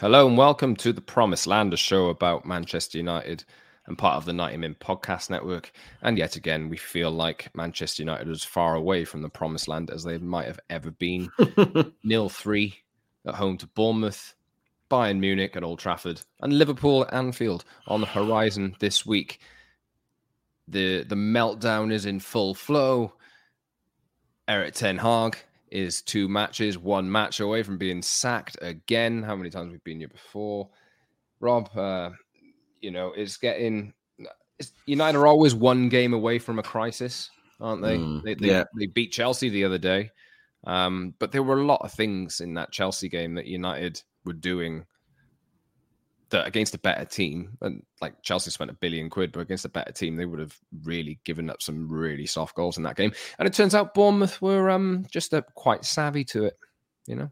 Hello and welcome to the Promised Land, a show about Manchester United and part of the 90 Min Podcast Network. And yet again, we feel like Manchester United is far away from the Promised Land as they might have ever been. Nil 3 at home to Bournemouth, Bayern Munich at Old Trafford, and Liverpool at Anfield on the horizon this week. The, the meltdown is in full flow. Erik Ten Hag is two matches, one match away from being sacked again. How many times we've been here before? Rob, uh, you know, it's getting. It's, United are always one game away from a crisis, aren't they? Mm, they, they, yeah. they beat Chelsea the other day, um, but there were a lot of things in that Chelsea game that United were doing that against a better team, and like Chelsea spent a billion quid, but against a better team, they would have really given up some really soft goals in that game. And it turns out Bournemouth were um, just uh, quite savvy to it, you know.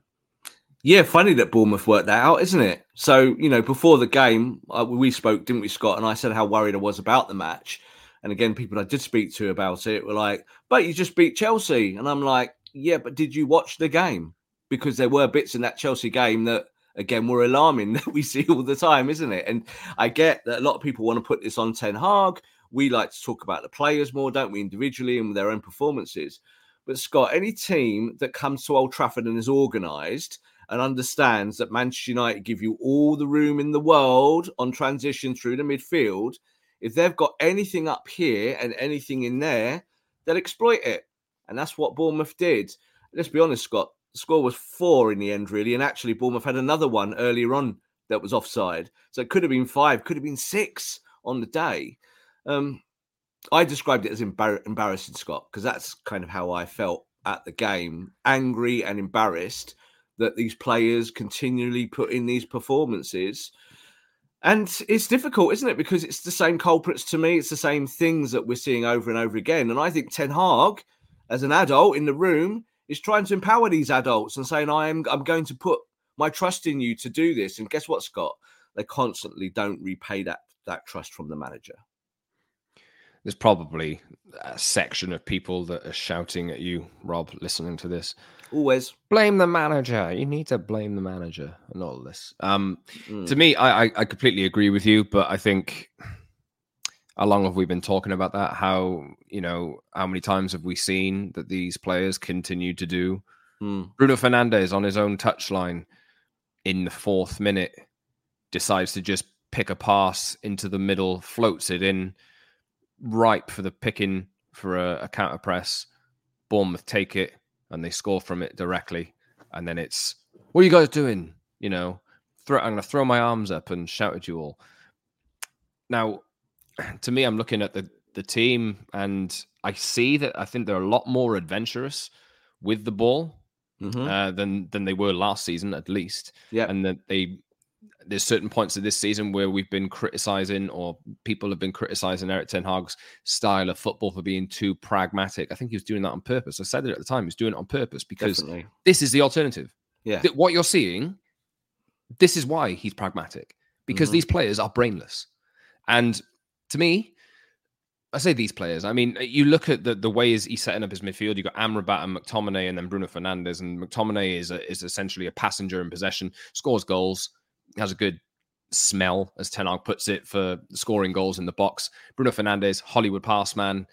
Yeah, funny that Bournemouth worked that out, isn't it? So, you know, before the game, uh, we spoke, didn't we, Scott? And I said how worried I was about the match. And again, people I did speak to about it were like, but you just beat Chelsea. And I'm like, yeah, but did you watch the game? Because there were bits in that Chelsea game that, again, were alarming that we see all the time, isn't it? And I get that a lot of people want to put this on Ten Hag. We like to talk about the players more, don't we, individually and their own performances. But Scott, any team that comes to Old Trafford and is organised and understands that Manchester United give you all the room in the world on transition through the midfield, if they've got anything up here and anything in there, they'll exploit it. And that's what Bournemouth did. Let's be honest, Scott. Score was four in the end, really. And actually, Bournemouth had another one earlier on that was offside. So it could have been five, could have been six on the day. Um, I described it as embar- embarrassing, Scott, because that's kind of how I felt at the game angry and embarrassed that these players continually put in these performances. And it's difficult, isn't it? Because it's the same culprits to me. It's the same things that we're seeing over and over again. And I think Ten Hag, as an adult in the room, is trying to empower these adults and saying, I am I'm going to put my trust in you to do this. And guess what, Scott? They constantly don't repay that that trust from the manager. There's probably a section of people that are shouting at you, Rob, listening to this. Always blame the manager. You need to blame the manager and all this. Um, Mm. To me, I, I I completely agree with you, but I think how long have we been talking about that? How you know how many times have we seen that these players continue to do? Mm. Bruno Fernandes on his own touchline in the fourth minute decides to just pick a pass into the middle, floats it in, ripe for the picking for a, a counter press. Bournemouth take it and they score from it directly. And then it's, what are you guys doing? You know, I'm going to throw my arms up and shout at you all. Now, to me, I'm looking at the, the team and I see that I think they're a lot more adventurous with the ball Mhm. uh, than than they were last season, at least. Yeah. and that they there's certain points of this season where we've been criticizing, or people have been criticizing Erik Ten Hag's style of football for being too pragmatic. I think he was doing that on purpose. I said it at the time. He was doing it on purpose because Definitely. this is the alternative. Yeah. What you're seeing this is why he's pragmatic because Mhm. these players are brainless. And to me, I say these players. I mean, you look at the the ways he's setting up his midfield. You've got Amrabat and McTominay, and then Bruno Fernandes. And McTominay is a, is essentially a passenger in possession, scores goals, has a good smell, as Ten Hag puts it, for scoring goals in the box. Bruno Fernandes, Hollywood pass man,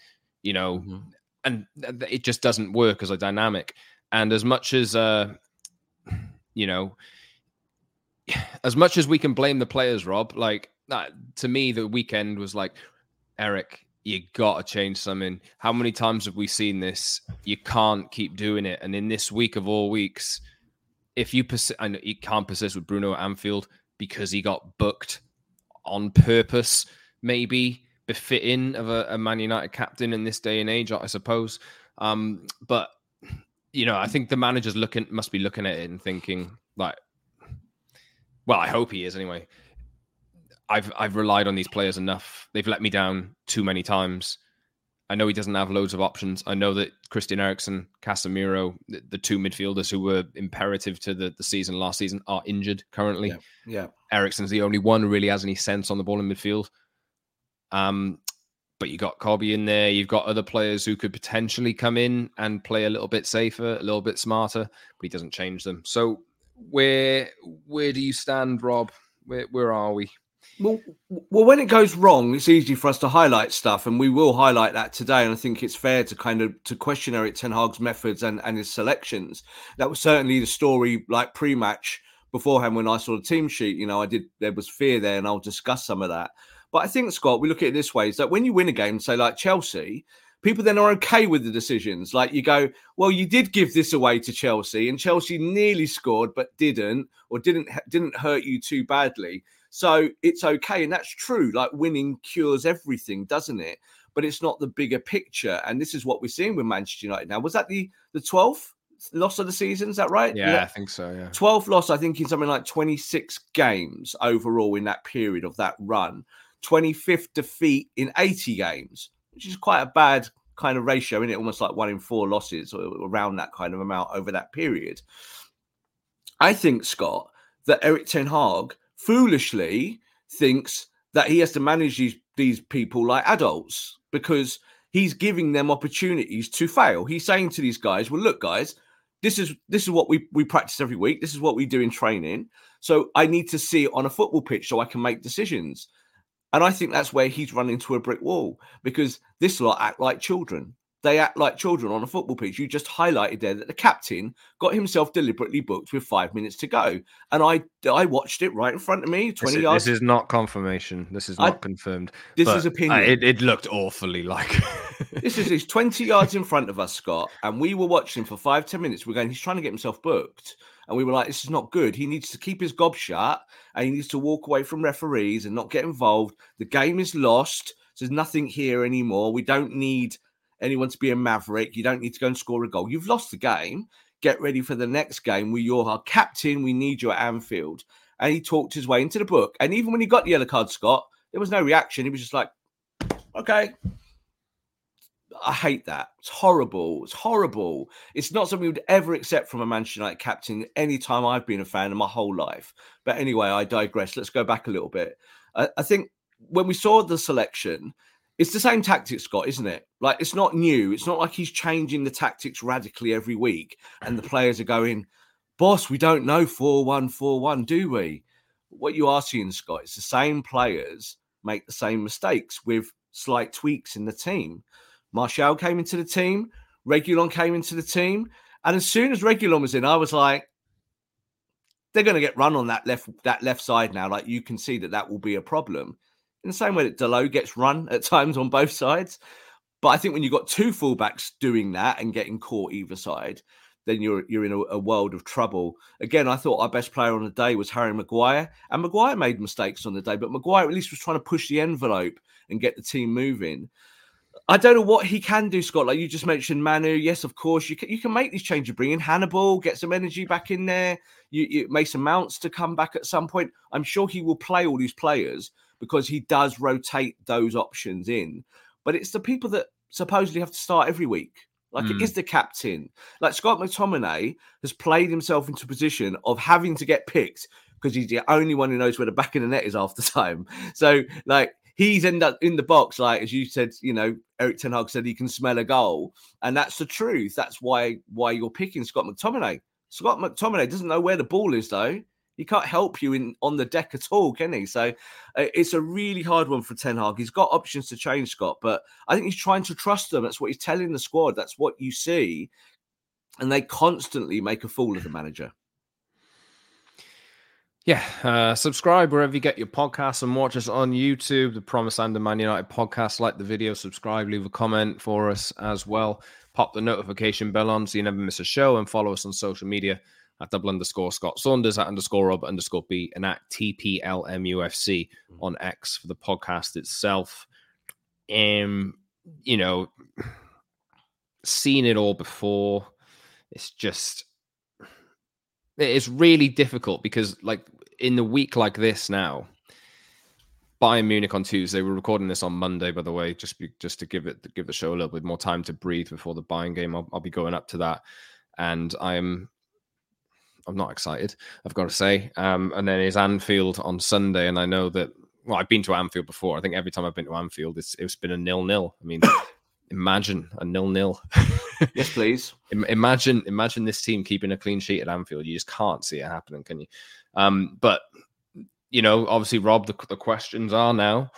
you know, Mhm. and it just doesn't work as a dynamic. And as much as uh, you know, as much as we can blame the players, Rob, like that to me, the weekend was like, Erik, you got to change something. How many times have we seen this? You can't keep doing it. And in this week of all weeks, if you persist, and you can't persist with Bruno at Anfield because he got booked on purpose, maybe befitting of a, a Man United captain in this day and age, I suppose. Um, but you know, I think the manager's looking must be looking at it and thinking like, well, I hope he is anyway. I've I've relied on these players enough. They've let me down too many times. I know he doesn't have loads of options. I know that Christian Eriksen, Casemiro, the, the two midfielders who were imperative to the, the season last season, are injured currently. Yeah. Yeah. Eriksen's the only one who really has any sense on the ball in midfield. Um, but you got Kobbie in there. You've got other players who could potentially come in and play a little bit safer, a little bit smarter, but he doesn't change them. So where where do you stand, Rob? Where where are we? Well, well, when it goes wrong, it's easy for us to highlight stuff, and we will highlight that today. And I think it's fair to kind of to question Erik Ten Hag's methods and, and his selections. That was certainly the story, like pre-match beforehand when I saw the team sheet. You know, I did there was fear there, and I'll discuss some of that. But I think Scott, we look at it this way: is that when you win a game, say like Chelsea, people then are okay with the decisions. Like you go, well, you did give this away to Chelsea, and Chelsea nearly scored but didn't, or didn't didn't hurt you too badly. So it's okay. And that's true. Like winning cures everything, doesn't it? But it's not the bigger picture. And this is what we're seeing with Manchester United now. Was that the the 12th loss of the season? Is that right? Yeah, I think so. Yeah. 12th loss, I think, in something like 26 games overall in that period of that run. 25th defeat in 80 games, which is quite a bad kind of ratio, isn't it? Almost like one in four losses or around that kind of amount over that period. I think, Scott, that Erik Ten Hag foolishly thinks that he has to manage these, these people like adults because he's giving them opportunities to fail. He's saying to these guys, well, look, guys, this is this is what we, we practice every week. This is what we do in training. So I need to see it on a football pitch so I can make decisions. And I think that's where he's run into a brick wall because this lot act like children. They act like children on a football pitch. You just highlighted there that the captain got himself deliberately booked with five minutes to go, and I I watched it right in front of me, twenty This twenty is, yards. this is not confirmation. This is I- not confirmed. this is opinion. it, it looked awfully like. This is he's 20 yards in front of us, Scott, and we were watching for five ten minutes. We're going, he's trying to get himself booked. And we were like, this is not good. He needs to keep his gob shut and he needs to walk away from referees and not get involved. The game is lost. There's nothing here anymore. We don't need anyone to be a maverick. You don't need to go and score a goal. You've lost the game. Get ready for the next game where you're our captain. We need you at Anfield. And he talked his way into the book. And even when he got the yellow card, Scott, there was no reaction. He was just like, okay. I hate that. It's horrible. It's horrible. It's not something we would ever accept from a Manchester United captain any time I've been a fan in my whole life. But anyway, I digress. Let's go back a little bit. I, I think when we saw the selection, it's the same tactics, Scott, isn't it? Like it's not new. It's not like he's changing the tactics radically every week and the players are going, boss, we don't know 4 1 4 1, do we? What you are seeing, Scott, it's the same players make the same mistakes with slight tweaks in the team. Martial came into the team, Reguilón came into the team, and as soon as Reguilón was in, I was like, they're going to get run on that left that left side now. Like you can see that that will be a problem. In the same way that Dalot gets run at times on both sides, but I think when you've got two fullbacks doing that and getting caught either side, then you're you're in a, a world of trouble. Again, I thought our best player on the day was Harry Maguire, and Maguire made mistakes on the day, but Maguire at least was trying to push the envelope and get the team moving. I don't know what he can do, Scott. Like you just mentioned, Mainoo. Yes, of course, you can you can make these changes. Bring in Hannibal, get some energy back in there. You, you Mason Mounts to come back at some point. I'm sure he will play all these players because he does rotate those options in. But it's the people that supposedly have to start every week. Like it Mm. is the captain. Like Scott McTominay has played himself into a position of having to get picked because he's the only one who knows where the back of the net is half the time. So like he's end up in the box, like as you said, you know, Eric Ten Hag said he can smell a goal, and that's the truth. That's why why you're picking Scott McTominay. Scott McTominay doesn't know where the ball is though. He can't help you in on the deck at all, can he? So uh, it's a really hard one for Ten Hag. He's got options to change Scott, but I think he's trying to trust them. That's what he's telling the squad. That's what you see, and they constantly make a fool of the manager. Yeah, uh, subscribe wherever you get your podcasts and watch us on YouTube. The Promised Land the Man United podcast. Like the video, subscribe, leave a comment for us as well. Pop the notification bell on so you never miss a show, and follow us on social media at double underscore Scott Saunders at underscore Rob underscore B and at TPLMUFC on X for the podcast itself. Um, you know, seen it all before. It's just it's really difficult because like in the week like this now, Bayern Munich on Tuesday. We're recording this on Monday, by the way, just be, just to give it give the show a little bit more time to breathe before the Bayern game. I'll, I'll be going up to that, and I'm I'm not excited. I've got to say. Um, and then is Anfield on Sunday, and I know that. Well, I've been to Anfield before. I think every time I've been to Anfield, it's it's been a nil nil. I mean, imagine a nil nil. yes, please. imagine imagine this team keeping a clean sheet at Anfield. You just can't see it happening, can you? Um, but you know, obviously, Rob, the, the questions are now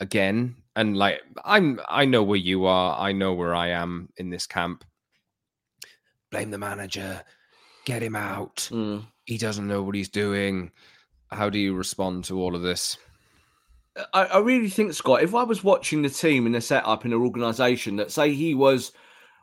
again, and like I'm, I know where you are. I know where I am in this camp. Blame the manager. Get him out. Mm. He doesn't know what he's doing. How do you respond to all of this? I, I, really think, Scott, if I was watching the team in a setup in an organization that say he was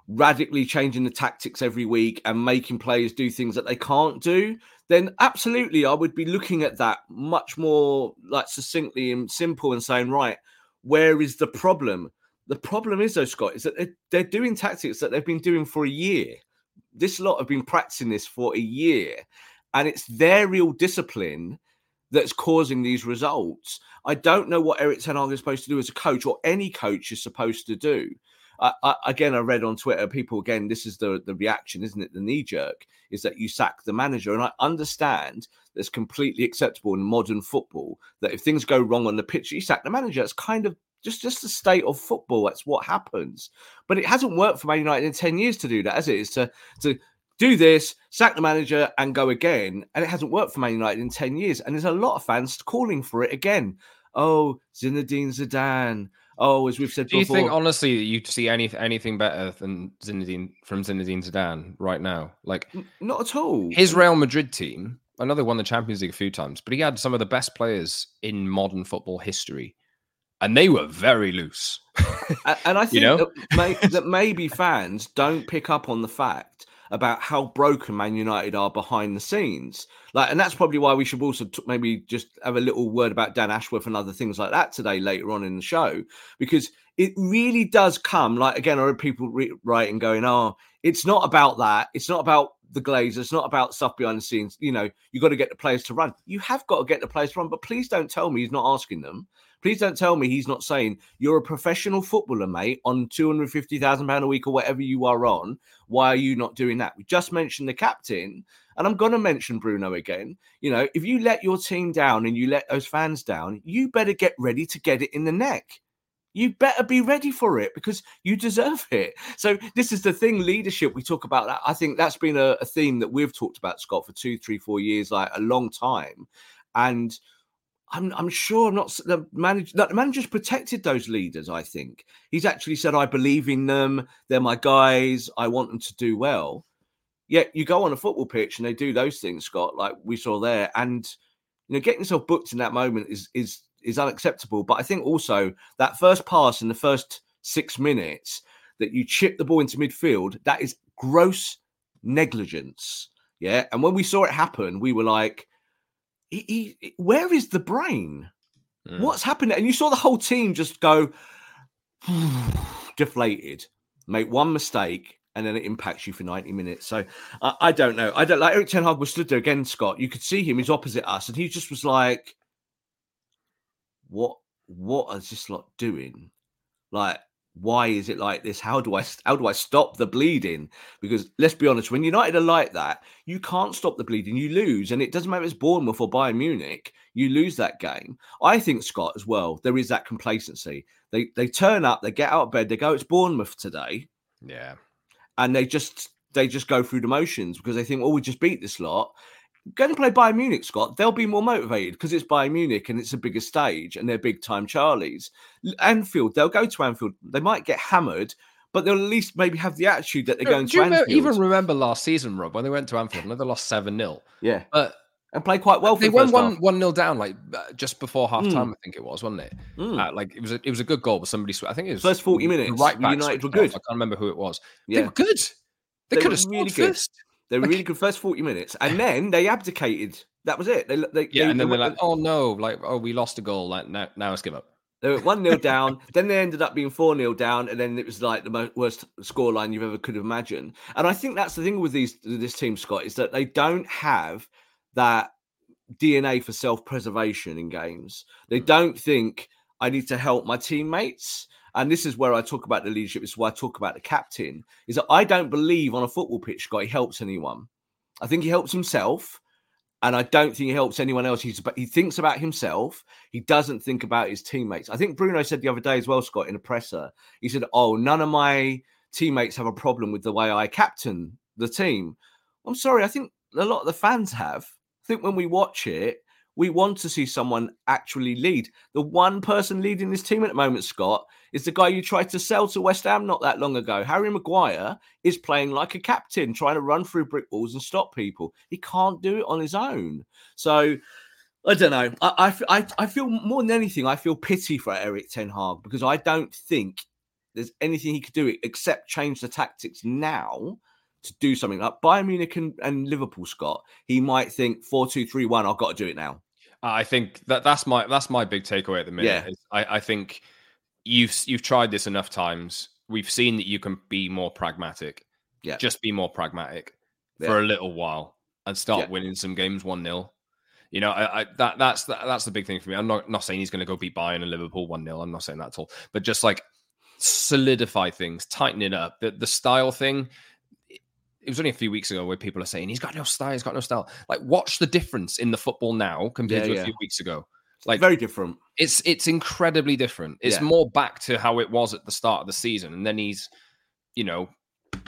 radically changing the tactics every week and making players do things that they can't do, then absolutely I would be looking at that much more like succinctly and simple and saying, right, where is the problem? The problem is, though, Scott, is that they're, they're doing tactics that they've been doing for a year. This lot have been practicing this for a year, and it's their real discipline that's causing these results. I don't know what Erik Ten Hag is supposed to do as a coach, or any coach is supposed to do. I, I, again, I read on Twitter, people again, this is the the reaction, isn't it? The knee jerk is that you sack the manager, and I understand that's completely acceptable in modern football. That if things go wrong on the pitch, you sack the manager. It's kind of just just the state of football. That's what happens. But it hasn't worked for Man United in ten years to do that, has it? It's to to do this, sack the manager, and go again. And it hasn't worked for Man United in 10 years. And there's a lot of fans calling for it again. Oh, Zinedine Zidane. Oh, as we've said before. Do before. you think, honestly, you see any, anything better than Zinedine from Zinedine Zidane right now? Like, not at all. His Real Madrid team, I know they won the Champions League a few times, but he had some of the best players in modern football history. And they were very loose. and I think you know? that, may, that maybe fans don't pick up on the fact about how broken Man United are behind the scenes. Like, and that's probably why we should also t- maybe just have a little word about Dan Ashworth and other things like that today later on in the show, because it really does come. Like again, I heard people re- writing going, "Oh, it's not about that. It's not about the Glazers. It's not about stuff behind the scenes. You know, you got to get the players to run. You have got to get the players to run, but please don't tell me he's not asking them. Please don't tell me he's not saying you're a professional footballer, mate, on two hundred fifty thousand pound a week or whatever you are on. Why are you not doing that? We just mentioned the captain, and I'm going to mention Bruno again. You know, if you let your team down and you let those fans down, you better get ready to get it in the neck. You better be ready for it because you deserve it. So this is the thing, leadership. We talk about that. I think that's been a, a theme that we've talked about, Scott, for two, three, four years, like a long time. And I'm, I'm sure not the manager. The manager's protected those leaders. I think he's actually said, "I believe in them. They're my guys. I want them to do well." Yet you go on a football pitch and they do those things, Scott, like we saw there, and you know, getting yourself booked in that moment is is is unacceptable. But I think also that first pass in the first six minutes that you chip the ball into midfield, that is gross negligence. Yeah, and when we saw it happen, we were like he, he, where is the brain? Mm. What's happening? And you saw the whole team just go deflated, make one mistake, and then it impacts you for 90 minutes. So I, I don't know. I don't like Erik Ten Hag was stood there again, Scott. You could see him, he's opposite us, and he just was like, What what is this lot doing? Like, why is it like this? How do I how do I stop the bleeding? Because let's be honest, when United are like that, you can't stop the bleeding. You lose, and it doesn't matter if it's Bournemouth or Bayern Munich. You lose that game. I think Scott as well. There is that complacency. They they turn up, they get out of bed, they go. It's Bournemouth today. Yeah, and they just they just go through the motions because they think, oh, we just beat this lot. Go and play Bayern Munich, Scott. They'll be more motivated because it's Bayern Munich and it's a bigger stage and they're big time Charlies. Anfield, they'll go to Anfield. They might get hammered, but they'll at least maybe have the attitude that they're going Do to you Anfield. even remember last season, Rob, when they went to Anfield? I they lost seven 0 yeah, but and play quite well. For they the won first one one nil down, like uh, just before half time. Mm. I think it was, wasn't it? Mm. Uh, like it was a, it was a good goal, but somebody. I think it was First 40 minutes, Right back United were good. I can't remember who it was. They Yeah. were good. They, They could have scored really good. first. They were really good first 40 minutes, and then they abdicated. That was it. They, they Yeah, they, and then they, they're like, "Oh no!" Like, "Oh, we lost a goal. Like now, now let's give up." They were one 0 down. then they ended up being four 0 down, and then it was like the mo- worst scoreline you've ever could have imagined. And I think that's the thing with these this team, Scott, is that they don't have that DNA for self preservation in games. They hmm. don't think I need to help my teammates. And this is where I talk about the leadership. This is why I talk about the captain. Is that I don't believe on a football pitch, Scott, he helps anyone. I think he helps himself. And I don't think he helps anyone else. He's he thinks about himself. He doesn't think about his teammates. I think Bruno said the other day as well, Scott, in a presser. He said, "Oh, none of my teammates have a problem with the way I captain the team." I'm sorry. I think a lot of the fans have. I think when we watch it, we want to see someone actually lead. The one person leading this team at the moment, Scott, is the guy you tried to sell to West Ham not that long ago. Harry Maguire is playing like a captain, trying to run through brick walls and stop people. He can't do it on his own. So I don't know. I, I, I feel more than anything, I feel pity for Erik Ten Hag because I don't think there's anything he could do except change the tactics now to do something like Bayern Munich and, and Liverpool, Scott. He might think 4 2 3 1, I've got to do it now. I think that that's my that's my big takeaway at the minute. Yeah. I, I think you've you've tried this enough times. We've seen that you can be more pragmatic. Yeah. Just be more pragmatic Yeah. for a little while and start Yeah. winning some games one 0 You know, I, I that that's the, that's the big thing for me. I'm not not saying he's going to go beat Bayern and Liverpool one 0 I'm not saying that at all. But just like solidify things, tighten it up. The the style thing. It was only a few weeks ago where people are saying he's got no style, he's got no style. Like, watch the difference in the football now compared Yeah, to a yeah. few weeks ago. Like, Very different. it's it's incredibly different. It's Yeah. more back to how it was at the start of the season, and then he's, you know,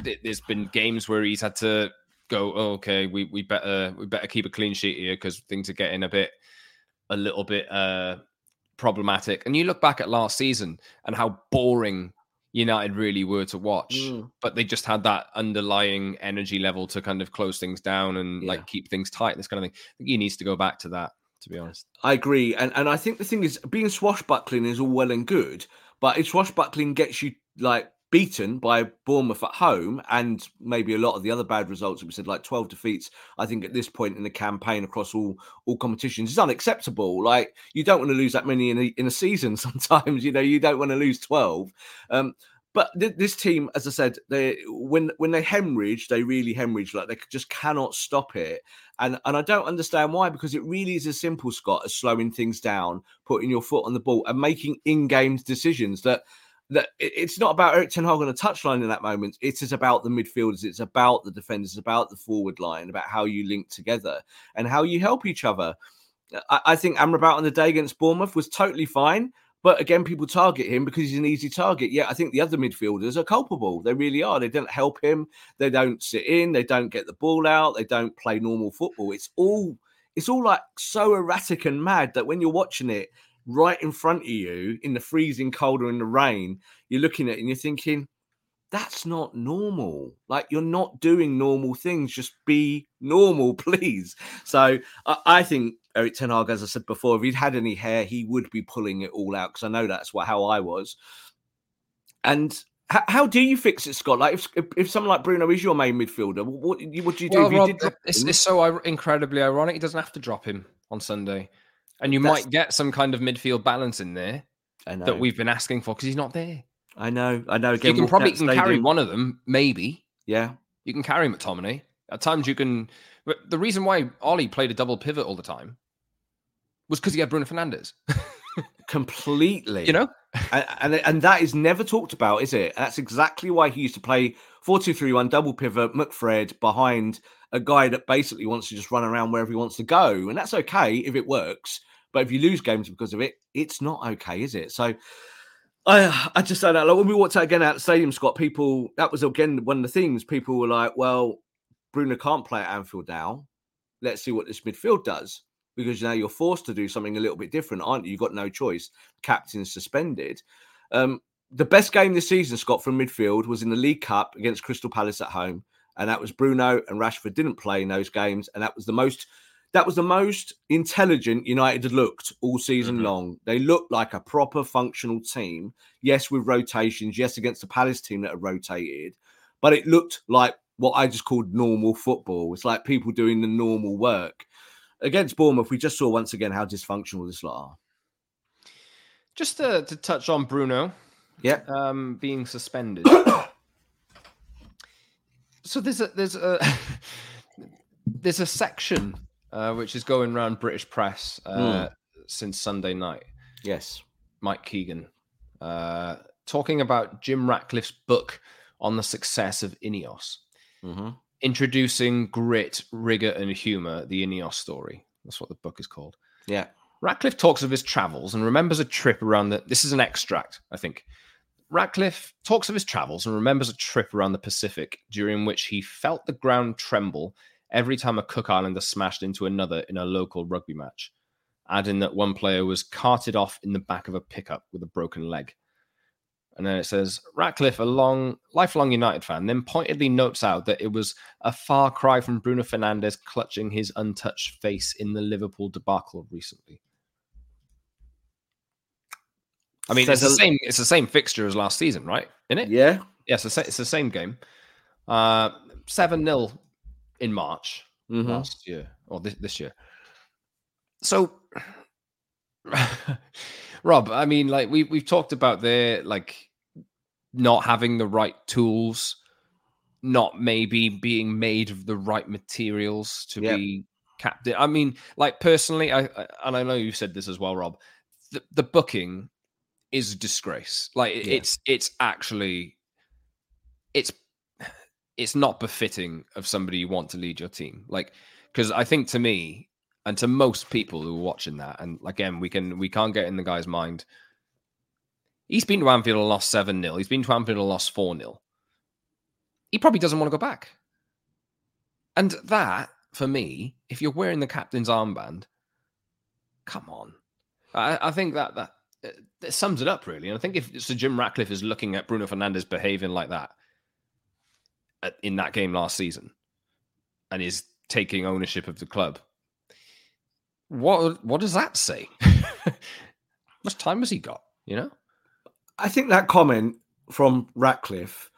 th- there's been games where he's had to go. Oh, okay, we we better we better keep a clean sheet here because things are getting a bit, a little bit uh problematic. And you look back at last season and how boring United really were to watch, Mm. but they just had that underlying energy level to kind of close things down and Yeah. like keep things tight. This kind of thing. I think he needs to go back to that. To be honest. I agree, and and I think the thing is, being swashbuckling is all well and good, but if swashbuckling gets you like beaten by Bournemouth at home, and maybe a lot of the other bad results that we said, like twelve defeats, I think at this point in the campaign across all all competitions is unacceptable. Like you don't want to lose that many in a, in a season. Sometimes you know you don't want to lose twelve. Um, but th- this team, as I said, they when when they hemorrhage, they really hemorrhage. Like they just cannot stop it and and I don't understand why because it really is as simple, Scott, as slowing things down, putting your foot on the ball, and making in-game decisions. That that it's not about Erik Ten Hag on a touchline in that moment. It is about the midfielders. It's about the defenders. It's about the forward line. About how you link together and how you help each other. I, I think Amrabat on the day against Bournemouth was totally fine. But again, people target him because he's an easy target. Yeah, I think the other midfielders are culpable. They really are. They don't help him. They don't sit in. They don't get the ball out. They don't play normal football. It's all it's all like so erratic and mad that when you're watching it right in front of you in the freezing cold or in the rain, you're looking at it and you're thinking, that's not normal. Like you're not doing normal things. Just be normal, please. So I, I think Erik Ten Hag, as I said before, if he'd had any hair, he would be pulling it all out because I know that's what how I was. And how, how do you fix it, Scott? Like if, if if someone like Bruno is your main midfielder, what what do you do? Well, if you Rob, it's, it's so incredibly ironic. He doesn't have to drop him on Sunday, and you That's- might get some kind of midfield balance in there that we've been asking for because he's not there. I know, I know. Again, you can probably can carry one of them, maybe. Yeah, You can carry McTominay. At times, you can. But the reason why Ole played a double pivot all the time was because he had Bruno Fernandes. completely. you know, And, and and that is never talked about, is it? That's exactly why he used to play four two three one double pivot McFred behind a guy that basically wants to just run around wherever he wants to go, and that's okay if it works. But if you lose games because of it, it's not okay, is it? So I I just don't know. Like when we walked out again out the stadium, Scott, people that was again one of the things. People were like, "Well, Bruno can't play at Anfield now. Let's see what this midfield does." Because now you're forced to do something a little bit different, aren't you? You've got no choice. Captain suspended. Um, the best game this season, Scott, from midfield was in the League Cup against Crystal Palace at home, and that was Bruno and Rashford didn't play in those games, and that was the most that was the most intelligent United had looked all season mm-hmm. long. They looked like a proper functional team. Yes, with rotations. Yes, against the Palace team that had rotated, but it looked like what I just called normal football. It's like people doing the normal work. Against Bournemouth, we just saw once again how dysfunctional this lot are. Just to, to touch on Bruno, yeah, um, being suspended. so there's a there's a there's a section uh, which is going around British press uh, mm. since Sunday night. Yes, Mike Keegan uh, talking about Jim Ratcliffe's book on the success of Ineos, mm-hmm. Introducing grit, rigor, and humor. The Ineos story. That's what the book is called. Yeah. Ratcliffe talks of his travels and remembers a trip around the. This is an extract, I think. Ratcliffe talks of his travels and remembers a trip around the Pacific during which he felt the ground tremble every time a Cook Islander smashed into another in a local rugby match, adding that one player was carted off in the back of a pickup with a broken leg. And then it says Ratcliffe, a long, lifelong United fan, then pointedly notes out that it was a far cry from Bruno Fernandes clutching his untouched face in the Liverpool debacle recently. I mean, it's the same. It's the same fixture as last season, right? In it, yeah, yes, yeah, it's the same game. Uh, seven 0 in March mm-hmm. last year or this, this year. So, Rob, I mean, like we we've talked about there, like not having the right tools, not maybe being made of the right materials to yep. be captain. I mean, like personally, I, I, and I know you said this as well, Rob. The, the booking is a disgrace. Like yeah. it's it's actually it's it's not befitting of somebody you want to lead your team. Like, because I think to me and to most people who are watching that, and again, we can we can't get in the guy's mind. He's been to Anfield and lost 7 0. He's been to Anfield and lost 4 0. He probably doesn't want to go back. And that, for me, if you're wearing the captain's armband, come on. I, I think that, that that sums it up, really. And I think if Sir Jim Ratcliffe is looking at Bruno Fernandes behaving like that, uh, in that game last season and is taking ownership of the club. What what does that say? How much time has he got? You know, I think that comment from Ratcliffe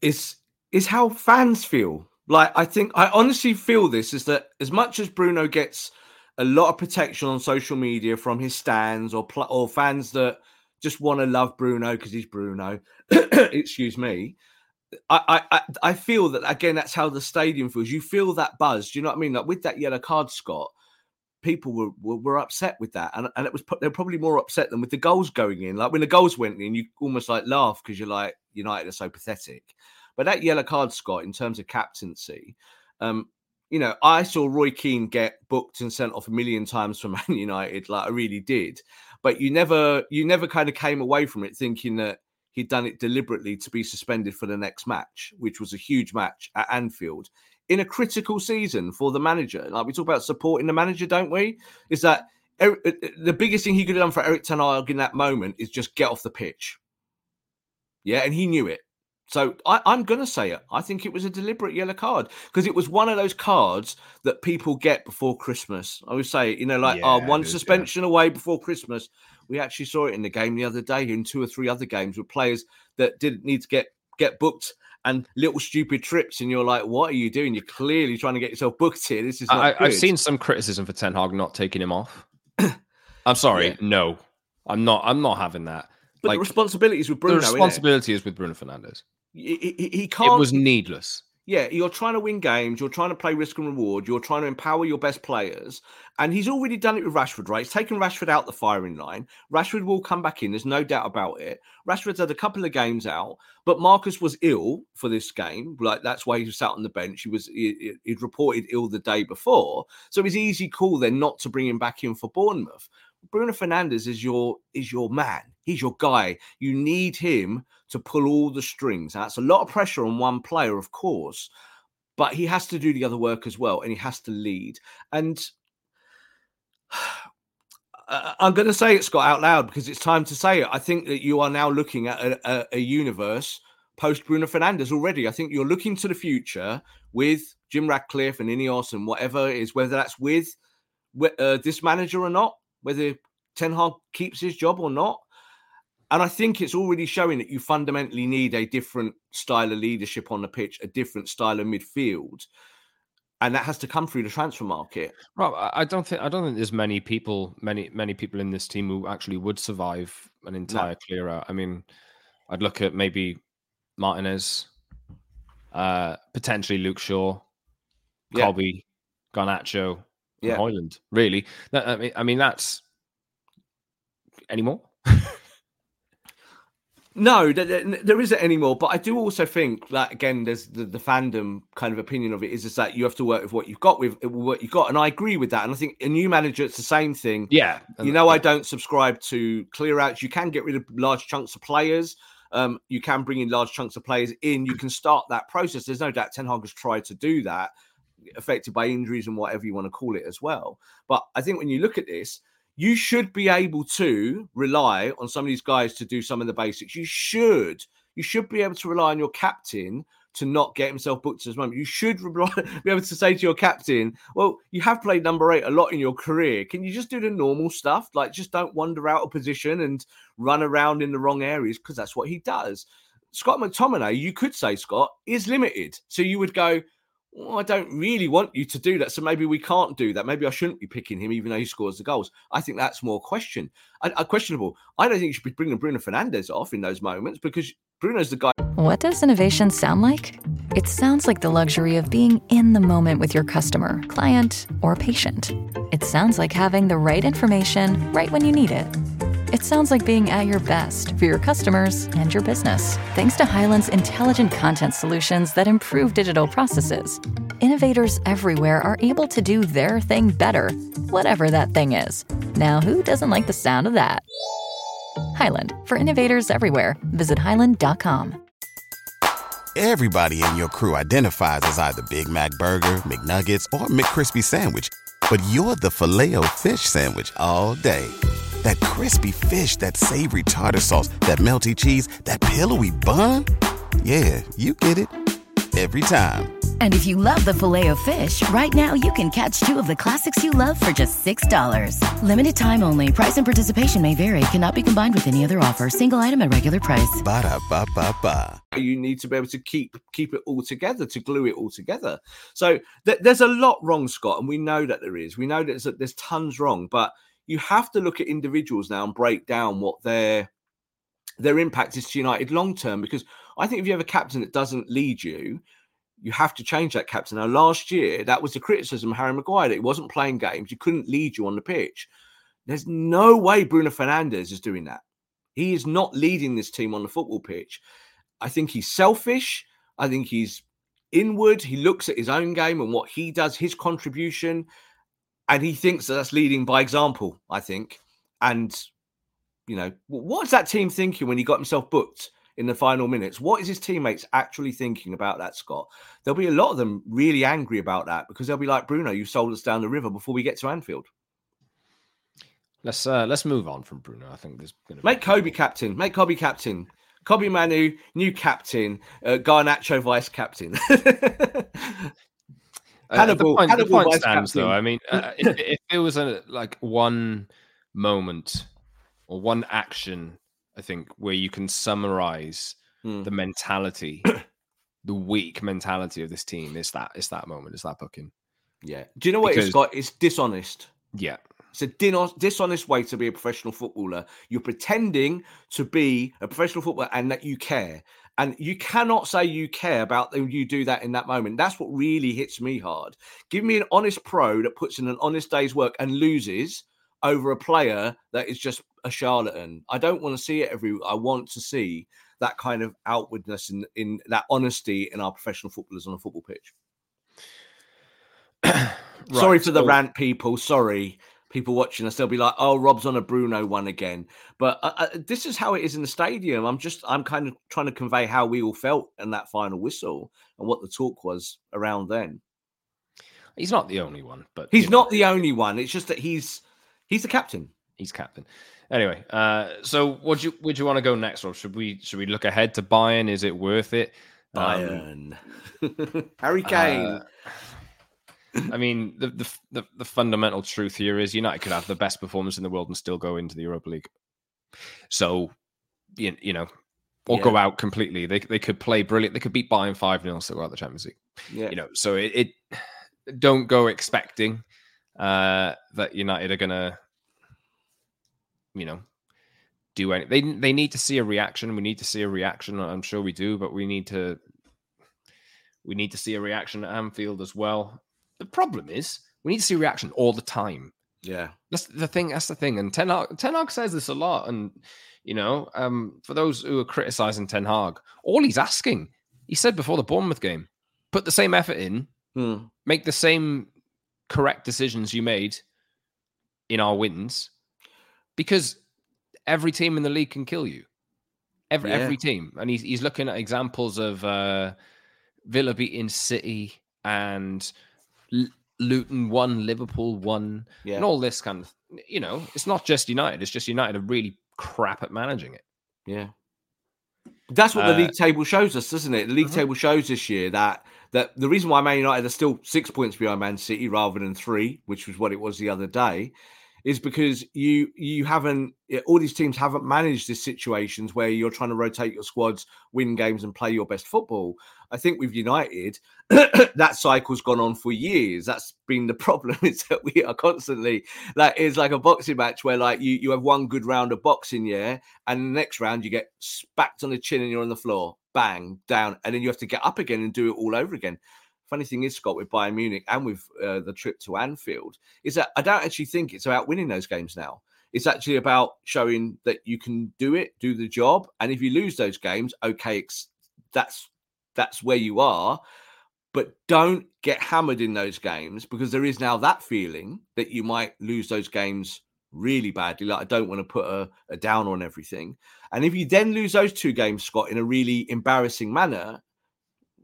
is is how fans feel. Like I think I honestly feel this is that as much as Bruno gets a lot of protection on social media from his stands or pl- or fans that just want to love Bruno because he's Bruno. excuse me. I, I I feel that again. That's how the stadium feels. You feel that buzz. Do you know what I mean? Like with that yellow card, Scott. People were, were, were upset with that, and, and it was they're probably more upset than with the goals going in. Like when the goals went in, you almost like laugh because you're like United are so pathetic. But that yellow card, Scott, in terms of captaincy, um, you know, I saw Roy Keane get booked and sent off a million times for Man United, like I really did. But you never, you never kind of came away from it thinking that he'd done it deliberately to be suspended for the next match, which was a huge match at Anfield in a critical season for the manager. Like we talk about supporting the manager, don't we? Is that uh, uh, the biggest thing he could have done for Erik Ten Hag in that moment is just get off the pitch. Yeah, and he knew it. So I, am going to say it. I think it was a deliberate yellow card because it was one of those cards that people get before Christmas. I would say, you know, like yeah, oh, one suspension yeah. away before Christmas. We actually saw it in the game the other day, in two or three other games with players that didn't need to get get booked and little stupid trips, and you're like, "What are you doing? You're clearly trying to get yourself booked here. This is." I, have seen some criticism for Ten Hag not taking him off. I'm sorry, yeah. no, I'm not. I'm not having that. But like, the responsibility is with Bruno. The responsibility is with Bruno Fernandes. He, he, he, can't. It was needless. Yeah, you're trying to win games. You're trying to play risk and reward. You're trying to empower your best players. And he's already done it with Rashford, right? He's taken Rashford out the firing line. Rashford will come back in. There's no doubt about it. Rashford's had a couple of games out, but Marcus was ill for this game. Like that's why he was sat on the bench. He was he, would reported ill the day before, so it was easy call then not to bring him back in for Bournemouth. Bruno Fernandes is your is your man. He's your guy. You need him to pull all the strings. That's a lot of pressure on one player, of course, but he has to do the other work as well, and he has to lead. And I'm going to say it, Scott, out loud because it's time to say it. I think that you are now looking at a, a, a universe post Bruno Fernandes already. I think you're looking to the future with Jim Ratcliffe and Ineos and whatever it is, whether that's with uh, this manager or not, whether Ten Hag keeps his job or not. And I think it's already showing that you fundamentally need a different style of leadership on the pitch, a different style of midfield. And that has to come through the transfer market. Rob, I don't think I don't think there's many people, many many people in this team who actually would survive an entire no. clear out. I mean, I'd look at maybe Martinez, uh, potentially Luke Shaw, yeah. Kobbie, Garnacho, yeah. Højlund. Really, that, I mean, I mean that's anymore. No, there isn't anymore. But I do also think that again, there's the, the fandom kind of opinion of it is, is that you have to work with what you've got with what you've got, and I agree with that. And I think a new manager, it's the same thing. Yeah, you know, I don't subscribe to clear outs. You can get rid of large chunks of players. Um, you can bring in large chunks of players in. You can start that process. There's no doubt Ten Hag has tried to do that, affected by injuries and whatever you want to call it as well. But I think when you look at this, you should be able to rely on some of these guys to do some of the basics. You should. You should be able to rely on your captain to not get himself booked at this moment. You should be able to say to your captain, well, you have played number eight a lot in your career. Can you just do the normal stuff? Like, just don't wander out of position and run around in the wrong areas because that's what he does. Scott McTominay, you could say, Scott, is limited. So you would go, well, I don't really want you to do that. So maybe we can't do that. Maybe I shouldn't be picking him, even though he scores the goals. I think that's more question, I, I, questionable. I don't think you should be bringing Bruno Fernandes off in those moments because Bruno's the guy. What does innovation sound like? It sounds like the luxury of being in the moment with your customer, client, or patient. It sounds like having the right information right when you need it it sounds like being at your best for your customers and your business. Thanks to Hyland's intelligent content solutions that improve digital processes, innovators everywhere are able to do their thing better, whatever that thing is. Now, who doesn't like the sound of that? Hyland, for innovators everywhere, visit hyland.com. Everybody in your crew identifies as either Big Mac Burger, McNuggets, or McCrispy Sandwich, but you're the filet fish Sandwich all day that crispy fish, that savory tartar sauce, that melty cheese, that pillowy bun. Yeah, you get it every time. And if you love the filet of fish, right now you can catch two of the classics you love for just $6. Limited time only. Price and participation may vary. Cannot be combined with any other offer. Single item at regular price. Ba da ba ba ba. You need to be able to keep keep it all together, to glue it all together. So th- there's a lot wrong, Scott, and we know that there is. We know that there's, there's tons wrong, but you have to look at individuals now and break down what their their impact is to United long term. Because I think if you have a captain that doesn't lead you, you have to change that captain. Now, last year, that was the criticism of Harry Maguire that he wasn't playing games, he couldn't lead you on the pitch. There's no way Bruno Fernandes is doing that. He is not leading this team on the football pitch. I think he's selfish. I think he's inward. He looks at his own game and what he does, his contribution and he thinks that that's leading by example. I think, and you know, what's that team thinking when he got himself booked in the final minutes? What is his teammates actually thinking about that, Scott? There'll be a lot of them really angry about that because they'll be like, Bruno, you sold us down the river before we get to Anfield. Let's uh, let's move on from Bruno. I think there's going to make Kobbie captain. Make Kobbie captain. Kobbie Mainoo, new captain. Uh, Garnacho vice captain. Hannibal, uh, the point, Hannibal the point stands, though. I mean, uh, if, if it was a like one moment or one action, I think where you can summarize hmm. the mentality, the weak mentality of this team, is that is that moment, is that booking. Yeah. Do you know what because, it's got? It's dishonest. Yeah. It's a dishonest way to be a professional footballer. You're pretending to be a professional footballer and that you care. And you cannot say you care about them. You do that in that moment. That's what really hits me hard. Give me an honest pro that puts in an honest day's work and loses over a player that is just a charlatan. I don't want to see it every. I want to see that kind of outwardness in in that honesty in our professional footballers on a football pitch. right, Sorry for the rant, people. Sorry people watching us, they'll be like, "Oh, Rob's on a Bruno one again." But uh, uh, this is how it is in the stadium. I'm just, I'm kind of trying to convey how we all felt in that final whistle and what the talk was around then. He's not the only one, but he's not know. the only one. It's just that he's he's the captain. He's captain. Anyway, uh, so would you would you want to go next, Rob? Should we should we look ahead to Bayern? Is it worth it? Bayern, um, Harry Kane. Uh, I mean, the, the, the the fundamental truth here is United could have the best performance in the world and still go into the Europa League. So, you, you know, or yeah. go out completely. They they could play brilliant. They could beat Bayern five 0 still go out the Champions League. Yeah. You know, so it, it don't go expecting uh, that United are gonna, you know, do any. They they need to see a reaction. We need to see a reaction. I'm sure we do, but we need to we need to see a reaction at Anfield as well. The problem is we need to see reaction all the time. Yeah, that's the thing. That's the thing. And Ten Hag, Ten Hag says this a lot. And you know, um, for those who are criticizing Ten Hag, all he's asking, he said before the Bournemouth game, put the same effort in, hmm. make the same correct decisions you made in our wins, because every team in the league can kill you. Every yeah. every team, and he's he's looking at examples of uh, Villa beating City and Luton won, Liverpool won, yeah. and all this kind of, you know, it's not just United. It's just United are really crap at managing it. Yeah. That's what the uh, league table shows us, doesn't it? The league uh-huh. table shows this year that that the reason why Man United are still six points behind Man City rather than three, which was what it was the other day, is because you you haven't all these teams haven't managed these situations where you're trying to rotate your squads, win games, and play your best football. I think with United, that cycle's gone on for years. That's been the problem is that we are constantly that is like a boxing match where like you you have one good round of boxing, yeah, and the next round you get spacked on the chin and you're on the floor, bang down, and then you have to get up again and do it all over again funny thing is, Scott, with Bayern Munich and with uh, the trip to Anfield, is that I don't actually think it's about winning those games now. It's actually about showing that you can do it, do the job, and if you lose those games, okay, that's that's where you are. But don't get hammered in those games because there is now that feeling that you might lose those games really badly. Like I don't want to put a, a down on everything. And if you then lose those two games, Scott, in a really embarrassing manner,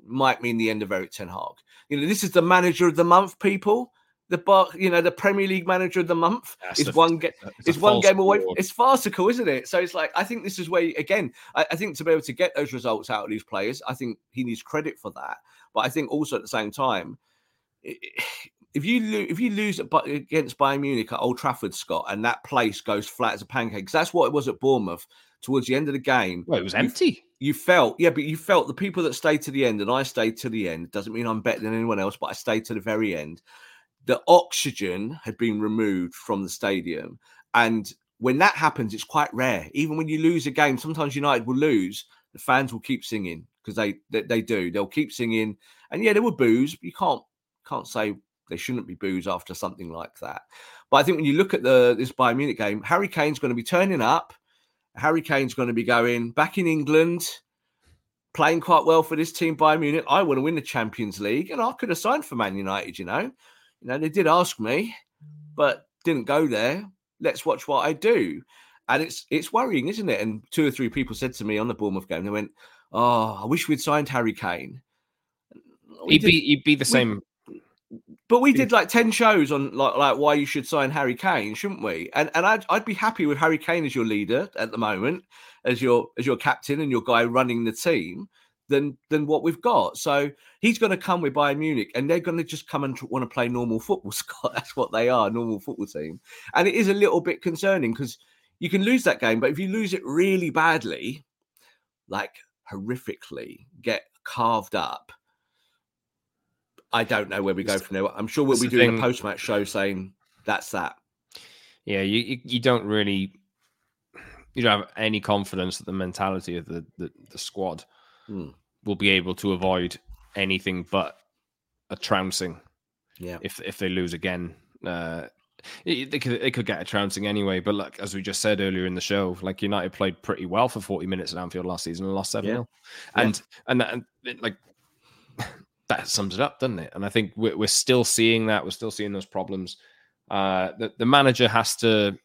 might mean the end of Erik Ten Hag. You know, this is the manager of the month, people. The bar, you know, the Premier League manager of the month That's is a, one get is one game away. It's farcical, isn't it? So it's like I think this is where again, I, I think to be able to get those results out of these players, I think he needs credit for that. But I think also at the same time, if you lose, if you lose against Bayern Munich at Old Trafford, Scott, and that place goes flat as a pancake, because that's what it was at Bournemouth towards the end of the game. Well, it was empty you felt, yeah, but you felt the people that stayed to the end, and I stayed to the end. Doesn't mean I'm better than anyone else, but I stayed to the very end. The oxygen had been removed from the stadium, and when that happens, it's quite rare. Even when you lose a game, sometimes United will lose. The fans will keep singing because they, they, they do. They'll keep singing, and yeah, there were boos. But you can't can't say they shouldn't be boos after something like that. But I think when you look at the this Bayern Munich game, Harry Kane's going to be turning up Harry Kane's going to be going back in England, playing quite well for this team, Bayern Munich. I want to win the Champions League, and I could have signed for Man United. You know, you know they did ask me, but didn't go there. Let's watch what I do, and it's it's worrying, isn't it? And two or three people said to me on the Bournemouth game, they went, "Oh, I wish we'd signed Harry Kane." he'd be he'd be the same but we did like ten shows on like like why you should sign Harry Kane, shouldn't we? And and I'd I'd be happy with Harry Kane as your leader at the moment, as your as your captain and your guy running the team, than than what we've got. So he's going to come with Bayern Munich, and they're going to just come and want to play normal football. Scott, that's what they are, normal football team. And it is a little bit concerning because you can lose that game, but if you lose it really badly, like horrifically, get carved up I don't know where we go from there. I'm sure we'll be doing thing. a post match show saying that's that. Yeah, you you don't really you don't have any confidence that the mentality of the the, the squad Hmm. will be able to avoid anything but a trouncing. Yeah. If if they lose again, uh, it- they could they could get a trouncing anyway. But like as we just said earlier in the show, like United played pretty well for forty minutes at Anfield last season and lost seven 0 Yeah. and and and like that sums it up, doesn't it? And I think we're, we're still seeing that. We're still seeing those problems. Uh, the, the manager has to.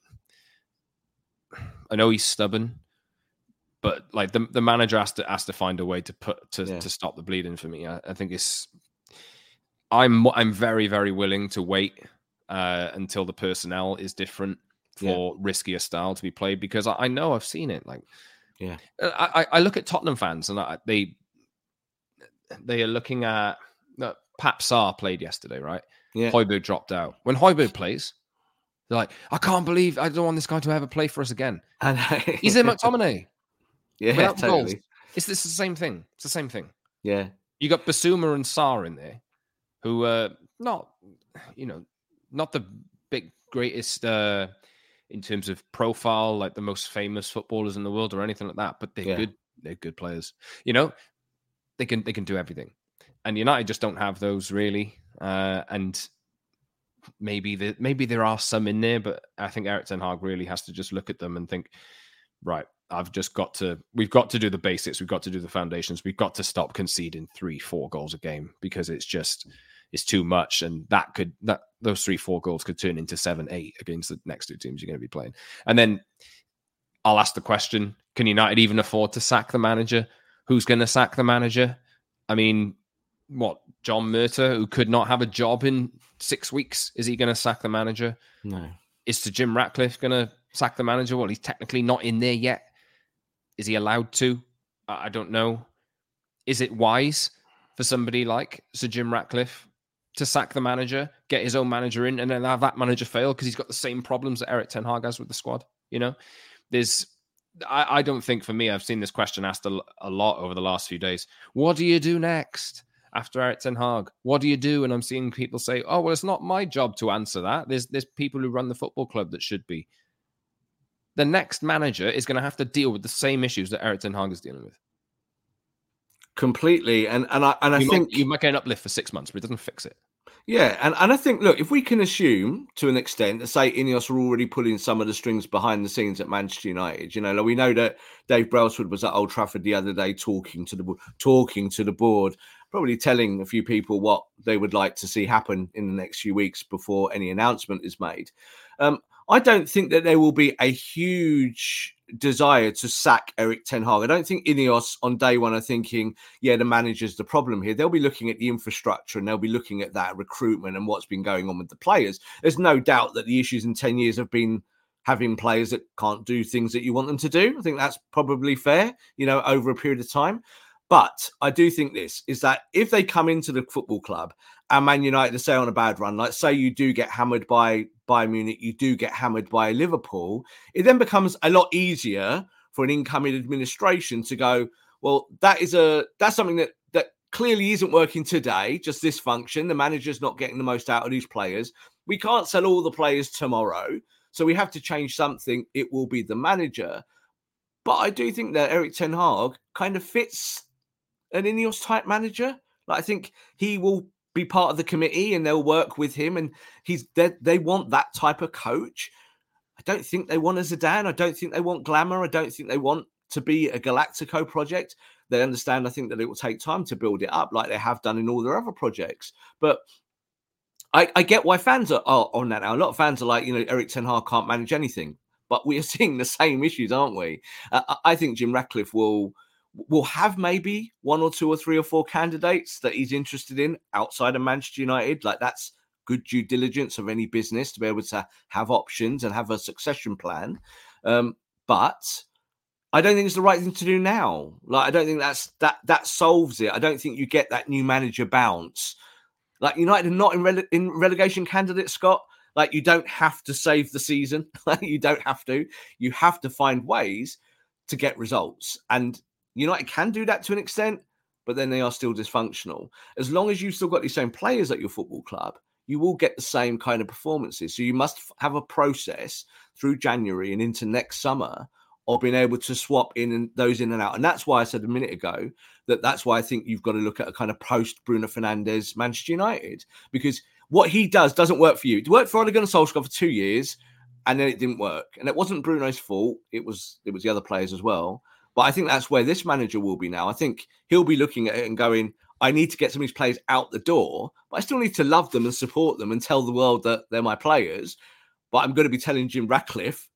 I know he's stubborn, but like the, the manager has to has to find a way to put to, Yeah. to stop the bleeding for me. I, I think it's. I'm I'm very very willing to wait uh, until the personnel is different Yeah. for riskier style to be played because I, I know I've seen it. Like, Yeah. I, I I look at Tottenham fans and I, they they are looking at no, Pape Sarr played yesterday, right? Yeah. Højbjerg dropped out. When Højbjerg plays, they're like, I can't believe I don't want this guy to ever play for us again. And He's in McTominay. yeah, without totally. goals. It's this the same thing. It's the same thing. Yeah. You got Bissouma and Sarr in there, who uh not you know, not the big greatest uh in terms of profile, like the most famous footballers in the world or anything like that, but they're Yeah. good, they're good players. You know, they can they can do everything. And United just don't have those really. Uh and maybe the, maybe there are some in there, but I think Erik Ten Hag really has to just look at them and think, right, I've just got to we've got to do the basics, we've got to do the foundations, we've got to stop conceding three, four goals a game because it's just it's too much. And that could that those three, four goals could turn into seven, eight against the next two teams you're going to be playing. And then I'll ask the question: Can United even afford to sack the manager? Who's going to sack the manager? I mean, what John Murtough, who could not have a job in six weeks, is he going to sack the manager? No. Is Sir Jim Ratcliffe going to sack the manager? Well, he's technically not in there yet. Is he allowed to? I I don't know. Is it wise for somebody like Sir Jim Ratcliffe to sack the manager, get his own manager in, and then have that manager fail because he's got the same problems that Erik Ten Hag has with the squad? You know, there's. I, I don't think for me, I've seen this question asked a, a lot over the last few days. What do you do next? after Erik Ten Hag? What do you do? And I'm seeing people say, "Oh, well, it's not my job to answer that. There's there's people who run the football club that should be." The next manager is going to have to deal with the same issues that Erik Ten Hag is dealing with. Completely. And and I and I you, think might, you might get an uplift for six months, but it doesn't fix it. Yeah, and, and I think look, if we can assume to an extent that say Ineos are already pulling some of the strings behind the scenes at Manchester United, you know, like we know that Dave Brailsford was at Old Trafford the other day talking to the talking to the board, probably telling a few people what they would like to see happen in the next few weeks before any announcement is made. Um, I don't think that there will be a huge desire to sack Erik Ten Hag. I don't think Ineos on day one are thinking, yeah, the manager's the problem here. They'll be looking at the infrastructure and they'll be looking at that recruitment and what's been going on with the players. There's no doubt that the issues in 10 years have been having players that can't do things that you want them to do. I think that's probably fair, you know, over a period of time. But I do think this is that if they come into the football club and Man United say on a bad run, like say you do get hammered by Bayern Munich, you do get hammered by Liverpool, it then becomes a lot easier for an incoming administration to go, well, that is a that's something that that clearly isn't working today, just this function. The manager's not getting the most out of these players. We can't sell all the players tomorrow. So we have to change something. It will be the manager. But I do think that Erik Ten Hag kind of fits an Ineos type manager. Like I think he will be part of the committee and they'll work with him. And he's they, they want that type of coach. I don't think they want a Zidane. I don't think they want glamour. I don't think they want to be a Galactico project. They understand, I think, that it will take time to build it up, like they have done in all their other projects. But I, I get why fans are, are on that now. A lot of fans are like, you know, Erik Ten Hag can't manage anything, but we are seeing the same issues, aren't we? Uh, I think Jim Ratcliffe will will have maybe one or two or three or four candidates that he's interested in outside of Manchester United. Like that's good due diligence of any business to be able to have options and have a succession plan. Um, but I don't think it's the right thing to do now. Like I don't think that's that that solves it. I don't think you get that new manager bounce. Like United are not in, rele- in relegation candidates, Scott. Like you don't have to save the season. you don't have to. You have to find ways to get results. And United can do that to an extent, but then they are still dysfunctional. As long as you've still got these same players at your football club, you will get the same kind of performances. So you must have a process through January and into next summer of being able to swap in and those in and out. And that's why I said a minute ago that that's why I think you've got to look at a kind of post Bruno Fernandes Manchester United because what he does doesn't work for you. It worked for Ole Gunnar Solskjaer for two years, and then it didn't work. And it wasn't Bruno's fault. It was it was the other players as well. But I think that's where this manager will be now. I think he'll be looking at it and going, I need to get some of these players out the door, but I still need to love them and support them and tell the world that they're my players. But I'm going to be telling Jim Ratcliffe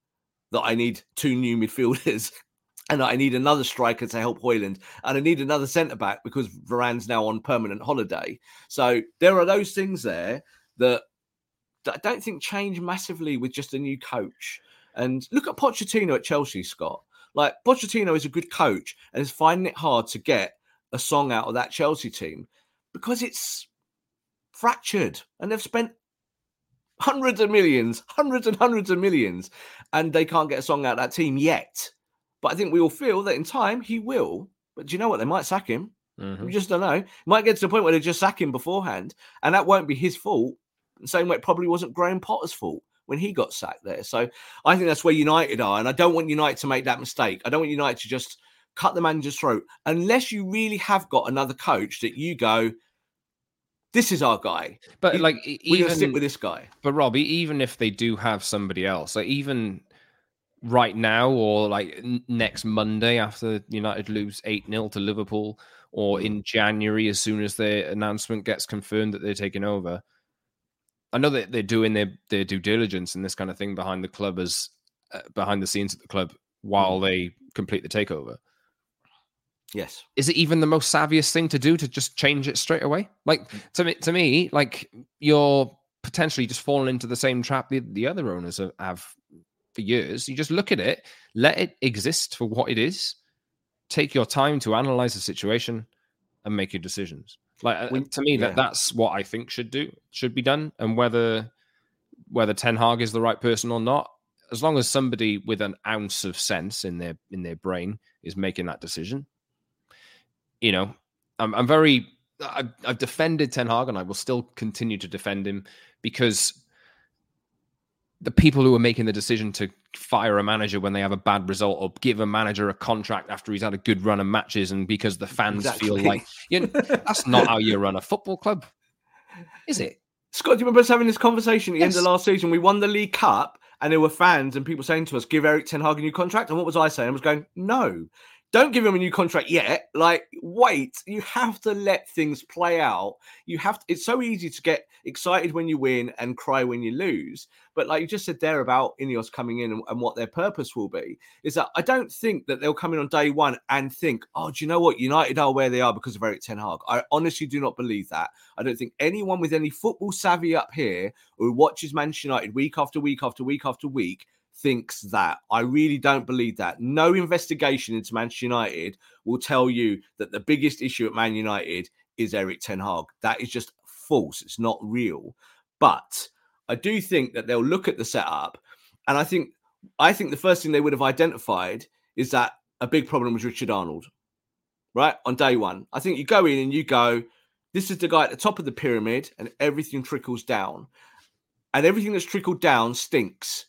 that I need two new midfielders and I need another striker to help Højlund, and I need another centre back because Varane's now on permanent holiday. So there are those things there that I don't think change massively with just a new coach. And look at Pochettino at Chelsea, Scott. Like Pochettino is a good coach and is finding it hard to get a song out of that Chelsea team because it's fractured and they've spent hundreds of millions, hundreds and hundreds of millions, and they can't get a song out of that team yet. But I think we all feel that in time he will. But do you know what? They might sack him. Mm-hmm. We just don't know. It might get to the point where they just sack him beforehand, and that won't be his fault. The same way it probably wasn't Graham Potter's fault when he got sacked there. So I think that's where United are. And I don't want United to make that mistake. I don't want United to just cut the manager's throat unless you really have got another coach that you go, this is our guy. But like, we're even, stick with this guy. But Robbie, even if they do have somebody else, like even right now or like next Monday after United lose 8 0 to Liverpool, or mm. in January as soon as the announcement gets confirmed that they're taking over, I know that they're doing their their due diligence and this kind of thing behind the club as uh, behind the scenes at the club while mm. they complete the takeover. Yes. Is it even the most savviest thing to do to just change it straight away? Like mm. to me, to me, like you're potentially just falling into the same trap the, the other owners have for years. You just look at it, let it exist for what it is, take your time to analyze the situation, and make your decisions. Like uh, to me, yeah. that that's what I think should do should be done, and whether whether Ten Hag is the right person or not, as long as somebody with an ounce of sense in their in their brain is making that decision, you know, I'm, I'm very I've, I've defended Ten Hag, and I will still continue to defend him because the people who are making the decision to fire a manager when they have a bad result or give a manager a contract after he's had a good run of matches and because the fans exactly. feel like you know, that's not how you run a football club, is it? Scott, do you remember us having this conversation at the yes. end of last season? We won the League Cup and there were fans and people saying to us, give Erik Ten Hag a new contract. And what was I saying? I was going, no, don't give him a new contract yet. Like, wait. You have to let things play out. You have to, it's so easy to get excited when you win and cry when you lose. But like you just said there about Ineos coming in and, and, what their purpose will be, is that I don't think that they'll come in on day one and think, oh, do you know what? United are where they are because of Erik Ten Hag. I honestly do not believe that. I don't think anyone with any football savvy up here who watches Manchester United week after week after week after week thinks that. I really don't believe that. No investigation into Manchester United will tell you that the biggest issue at Man United is Erik Ten Hag. That is just false. It's not real. But I do think that they'll look at the setup, and I think I think the first thing they would have identified is that a big problem was Richard Arnold, right on day one. I think you go in and you go, this is the guy at the top of the pyramid, and everything trickles down, and everything that's trickled down stinks.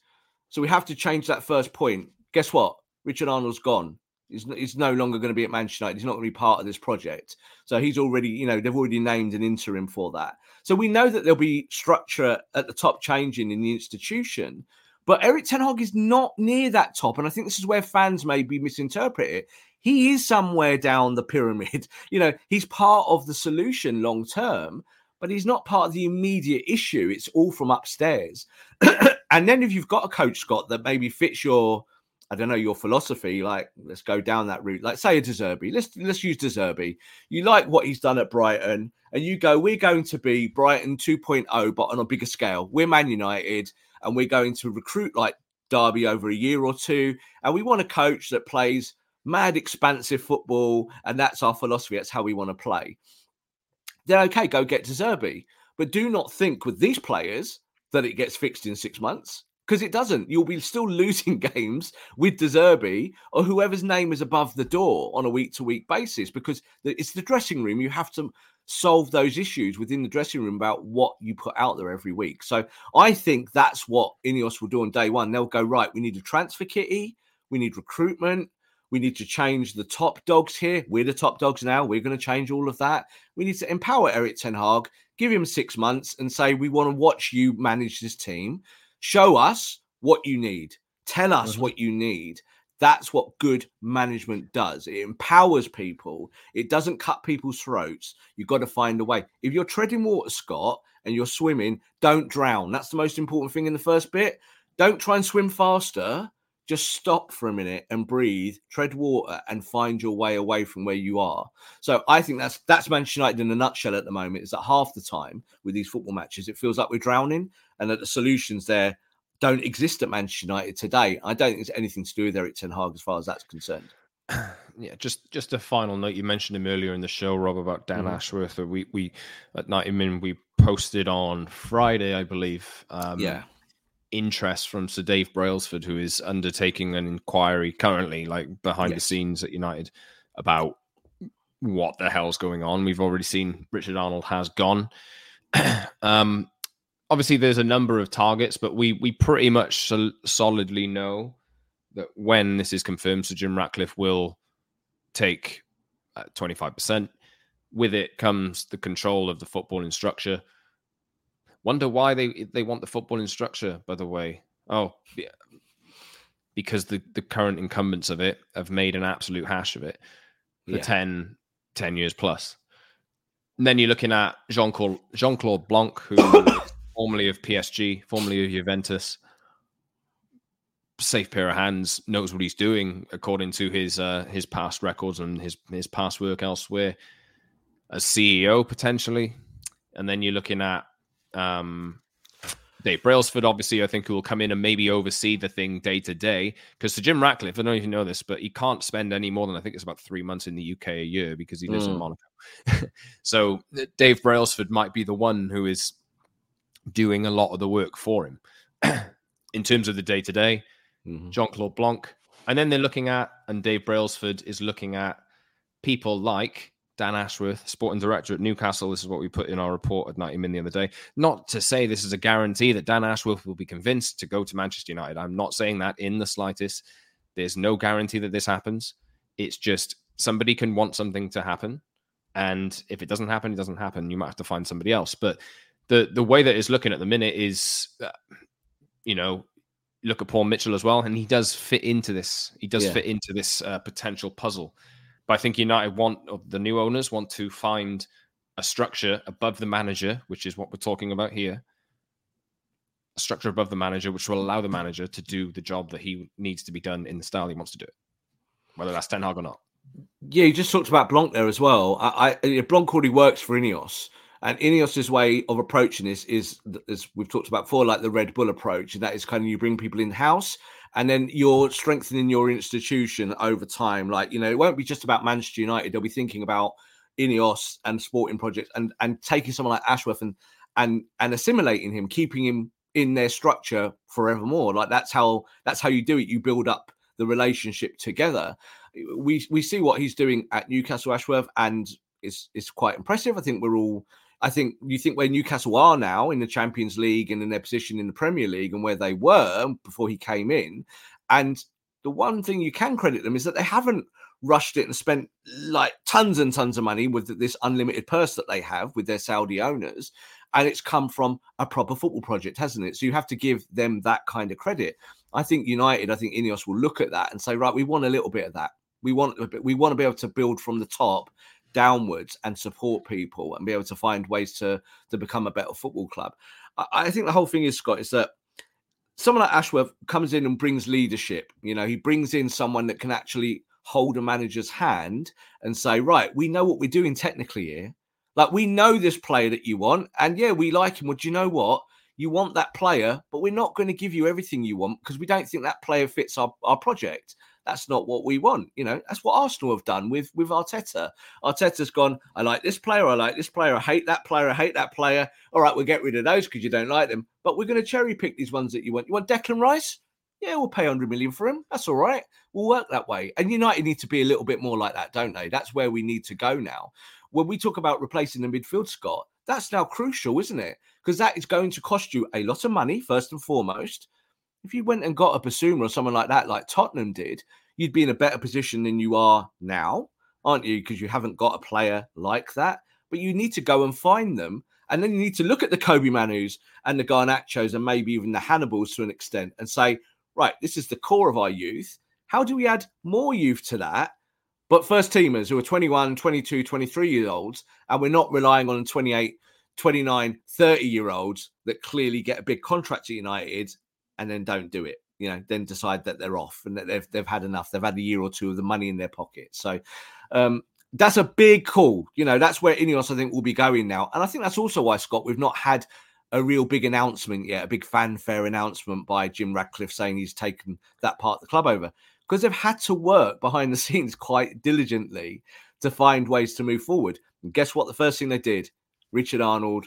So we have to change that first point. Guess what? Richard Arnold's gone. He's, he's no longer going to be at Manchester United. He's not going to be part of this project. So he's already, you know, they've already named an interim for that. So we know that there'll be structure at the top changing in the institution. But Erik Ten Hag is not near that top. And I think this is where fans maybe misinterpret it. He is somewhere down the pyramid. You know, he's part of the solution long term, but he's not part of the immediate issue. It's all from upstairs. and then if you've got a coach, Scott, that maybe fits your I don't know your philosophy. Like, let's go down that route. Like, say a De Zerbi. Let's let's use De Zerbi. You like what he's done at Brighton, and you go, we're going to be Brighton 2.0, but on a bigger scale. We're Man United, and we're going to recruit like Derby over a year or two, and we want a coach that plays mad, expansive football, and that's our philosophy. That's how we want to play. Then okay, go get De Zerbi, but do not think with these players that it gets fixed in six months because it doesn't. You'll be still losing games with De Zerbi or whoever's name is above the door on a week to week basis because it's the dressing room. You have to solve those issues within the dressing room about what you put out there every week. So I think that's what Ineos will do on day one. They'll go, right, we need a transfer kitty, we need recruitment, we need to change the top dogs here. We're the top dogs now. We're going to change all of that. We need to empower Erik Ten Hag, give him six months and say, we want to watch you manage this team. Show us what you need. Tell us mm-hmm. what you need. That's what good management does. It empowers people. It doesn't cut people's throats. You've got to find a way. If you're treading water, Scott, and you're swimming, don't drown. That's the most important thing in the first bit. Don't try and swim faster. Just stop for a minute and breathe, tread water, and find your way away from where you are. So I think that's that's Manchester United in a nutshell at the moment. Is that half the time with these football matches, it feels like we're drowning, and that the solutions there don't exist at Manchester United today. I don't think it's anything to do with Erik Ten Hag as far as that's concerned. Yeah, just just a final note. You mentioned him earlier in the show, Rob, about Dan mm. Ashworth. We we at night. I mean, we posted on Friday, I believe. Um, yeah. Interest from Sir Dave Brailsford, who is undertaking an inquiry currently, like behind yes. the scenes at United, about what the hell's going on. We've already seen Richard Arnold has gone. um, obviously there's a number of targets, but we we pretty much sol- solidly know that when this is confirmed, Sir Jim Ratcliffe will take twenty five percent. With it comes the control of the footballing structure. Wonder why they they want the footballing structure, by the way. Oh, yeah. because the, the current incumbents of it have made an absolute hash of it for yeah. 10, 10 years plus. And then you're looking at Jean Claude Jean Claude Blanc, who formerly of PSG, formerly of Juventus. Safe pair of hands, knows what he's doing according to his uh, his past records and his his past work elsewhere. As CEO potentially, and then you're looking at um, Dave Brailsford, obviously, I think who will come in and maybe oversee the thing day to day. Because to Jim Ratcliffe, I don't even know this, but he can't spend any more than I think it's about three months in the UK a year because he lives mm. in Monaco. so Dave Brailsford might be the one who is doing a lot of the work for him in terms of the day to day. Jean Claude Blanc. And then they're looking at, and Dave Brailsford is looking at people like Dan Ashworth, sporting director at Newcastle. This is what we put in our report at 90 Min the other day. Not to say this is a guarantee that Dan Ashworth will be convinced to go to Manchester United. I'm not saying that in the slightest. There's no guarantee that this happens. It's just somebody can want something to happen. And if it doesn't happen, it doesn't happen. You might have to find somebody else. But the the way that it's looking at the minute is, uh, you know, look at Paul Mitchell as well, and he does fit into this. He does yeah. fit into this uh, potential puzzle. But I think United want the new owners want to find a structure above the manager, which is what we're talking about here. A structure above the manager, which will allow the manager to do the job that he needs to be done in the style he wants to do it, whether that's Ten Hag or not. Yeah, you just talked about Blanc there as well. I, I Blanc already works for Ineos. And Ineos's way of approaching this is, as we've talked about before, like the Red Bull approach. And that is kind of you bring people in house and then you're strengthening your institution over time. Like, you know, it won't be just about Manchester United. They'll be thinking about Ineos and sporting projects and, and taking someone like Ashworth and, and, and assimilating him, keeping him in their structure forevermore. Like that's how, that's how you do it. You build up the relationship together. We, we see what he's doing at Newcastle Ashworth and it's, it's quite impressive. I think we're all I think you think where Newcastle are now in the Champions League and in their position in the Premier League and where they were before he came in. And the one thing you can credit them is that they haven't rushed it and spent like tons and tons of money with this unlimited purse that they have with their Saudi owners. And it's come from a proper football project, hasn't it? So you have to give them that kind of credit. I think United, I think Ineos will look at that and say, right, we want a little bit of that. We want we want to be able to build from the top downwards and support people and be able to find ways to to become a better football club. I, I think the whole thing is Scott is that someone like Ashworth comes in and brings leadership. You know, he brings in someone that can actually hold a manager's hand and say, right, we know what we're doing technically here. Like we know this player that you want, and yeah, we like him. Well, do you know what? You want that player, but we're not going to give you everything you want because we don't think that player fits our, our project. That's not what we want. You know, that's what Arsenal have done with with Arteta. Arteta's gone. I like this player. I like this player. I hate that player. I hate that player. All right, we'll get rid of those because you don't like them. But we're going to cherry pick these ones that you want. You want Declan Rice? Yeah, we'll pay 100 million for him. That's all right. We'll work that way. And United need to be a little bit more like that, don't they? That's where we need to go now. when we talk about replacing the midfield, Scott, that's now crucial, isn't it? Because that is going to cost you a lot of money, first and foremost. If you went and got a Bissouma or someone like that, like Tottenham did, you'd be in a better position than you are now, aren't you? Because you haven't got a player like that. But you need to go and find them. And then you need to look at the Kobbie Mainoos and the Garnachos and maybe even the Hannibals to an extent and say, right, this is the core of our youth. How do we add more youth to that? But first teamers who are 21, 22, 23 year olds, and we're not relying on 28, 29, 30 year olds that clearly get a big contract at United and then don't do it. You know, then decide that they're off and that they've they've had enough. They've had a year or two of the money in their pocket. So um, that's a big call. You know, that's where Ineos I think will be going now, and I think that's also why Scott we've not had a real big announcement yet, a big fanfare announcement by Jim Ratcliffe saying he's taken that part of the club over because they've had to work behind the scenes quite diligently to find ways to move forward. And guess what? The first thing they did, Richard Arnold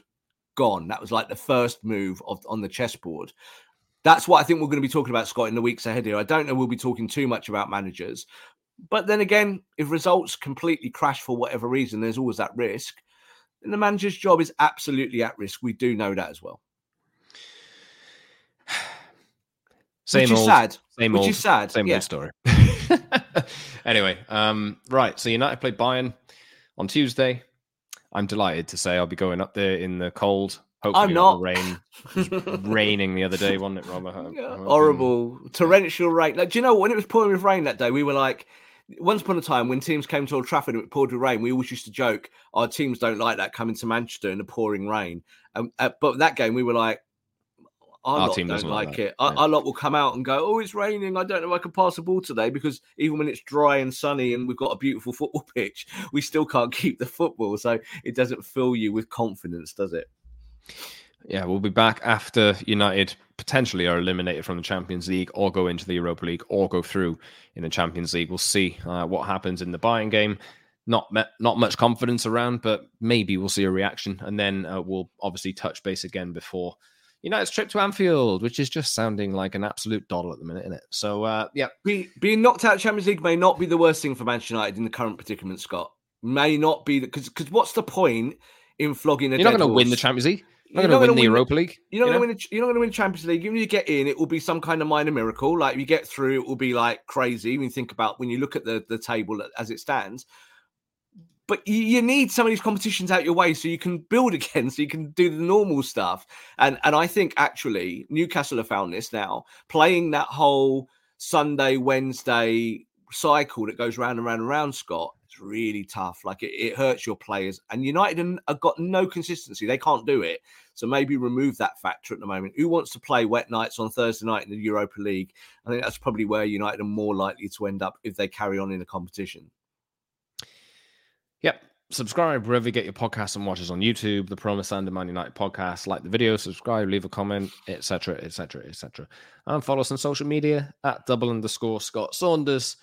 gone. That was like the first move of, on the chessboard. That's what I think we're going to be talking about, Scott, in the weeks ahead here. I don't know we'll be talking too much about managers. But then again, if results completely crash for whatever reason, there's always that risk. And the manager's job is absolutely at risk. We do know that as well. Same which old, is sad. Same which old, is sad. Same yeah. old story. anyway, um, right. So United played Bayern on Tuesday. I'm delighted to say I'll be going up there in the cold. Hopefully I'm not. rain. Raining the other day, wasn't it, Rob? I hope- Yeah, hope- horrible torrential rain. Like, do you know when it was pouring with rain that day? We were like, once upon a time when teams came to Old Trafford and it poured with rain, we always used to joke, "Our teams don't like that coming to Manchester in the pouring rain." Um, uh, but that game, we were like, "Our, Our lot team don't doesn't like like it." Our, yeah. our lot will come out and go, "Oh, it's raining. I don't know if I can pass a ball today because even when it's dry and sunny and we've got a beautiful football pitch, we still can't keep the football. So it doesn't fill you with confidence, does it?" Yeah, we'll be back after United potentially are eliminated from the Champions League or go into the Europa League or go through in the Champions League. We'll see uh, what happens in the Bayern game. Not me- not much confidence around, but maybe we'll see a reaction, and then uh, we'll obviously touch base again before United's trip to Anfield, which is just sounding like an absolute doddle at the minute, isn't it? So uh, yeah, Be, being knocked out of Champions League may not be the worst thing for Manchester United in the current predicament, Scott. May not be because because what's the point in flogging a you're not going to win the? Champions League. You're You're not going to win the Europa League. You're not you know? going to win. A, you're not going to win Champions League. Even if you get in, it will be some kind of minor miracle. Like you get through, it will be like crazy. When you think about when you look at the the table as it stands. But you, you need some of these competitions out your way so you can build again, so you can do the normal stuff. And and I think actually Newcastle have found this now, playing that whole Sunday Wednesday cycle that goes round and round and round. Scott, really tough. Like it, it hurts your players. And United have got no consistency; they can't do it. So maybe remove that factor at the moment. Who wants to play wet nights on Thursday night in the Europa League? I think that's probably where United are more likely to end up if they carry on in the competition. Yep. Subscribe wherever you get your podcasts and watch us on YouTube, the Promised Land the Man United podcast. Like the video, subscribe, leave a comment, etc., etc., etc. And follow us on social media at double underscore Scott Saunders,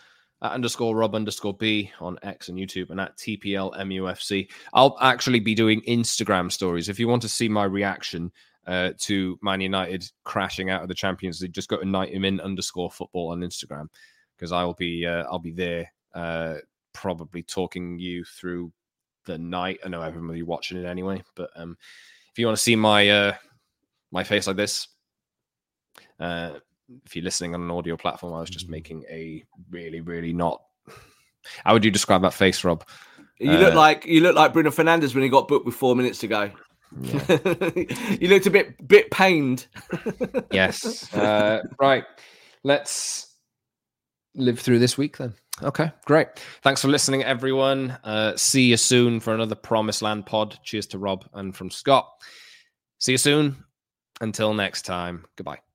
at underscore Rob underscore B on X and YouTube, and at TPL MUFC. I'll actually be doing Instagram stories. If you want to see my reaction uh, to Man United crashing out of the Champions League, just go to night in underscore football on Instagram because I'll be uh, I'll be there uh, probably talking you through the night. I know everyone will be watching it anyway, but um, if you want to see my uh, my face like this, uh, if you're listening on an audio platform, I was just making a really, really not. How would you describe that face, Rob? You look Uh, like you look like Bruno Fernandes when he got booked with four minutes to go. you looked a bit bit pained. Yes. Uh, right. Let's live through this week then. Okay, great. Thanks for listening, everyone. Uh, see you soon for another Promised Land pod. Cheers to Rob and from Scott. See you soon. Until next time, goodbye.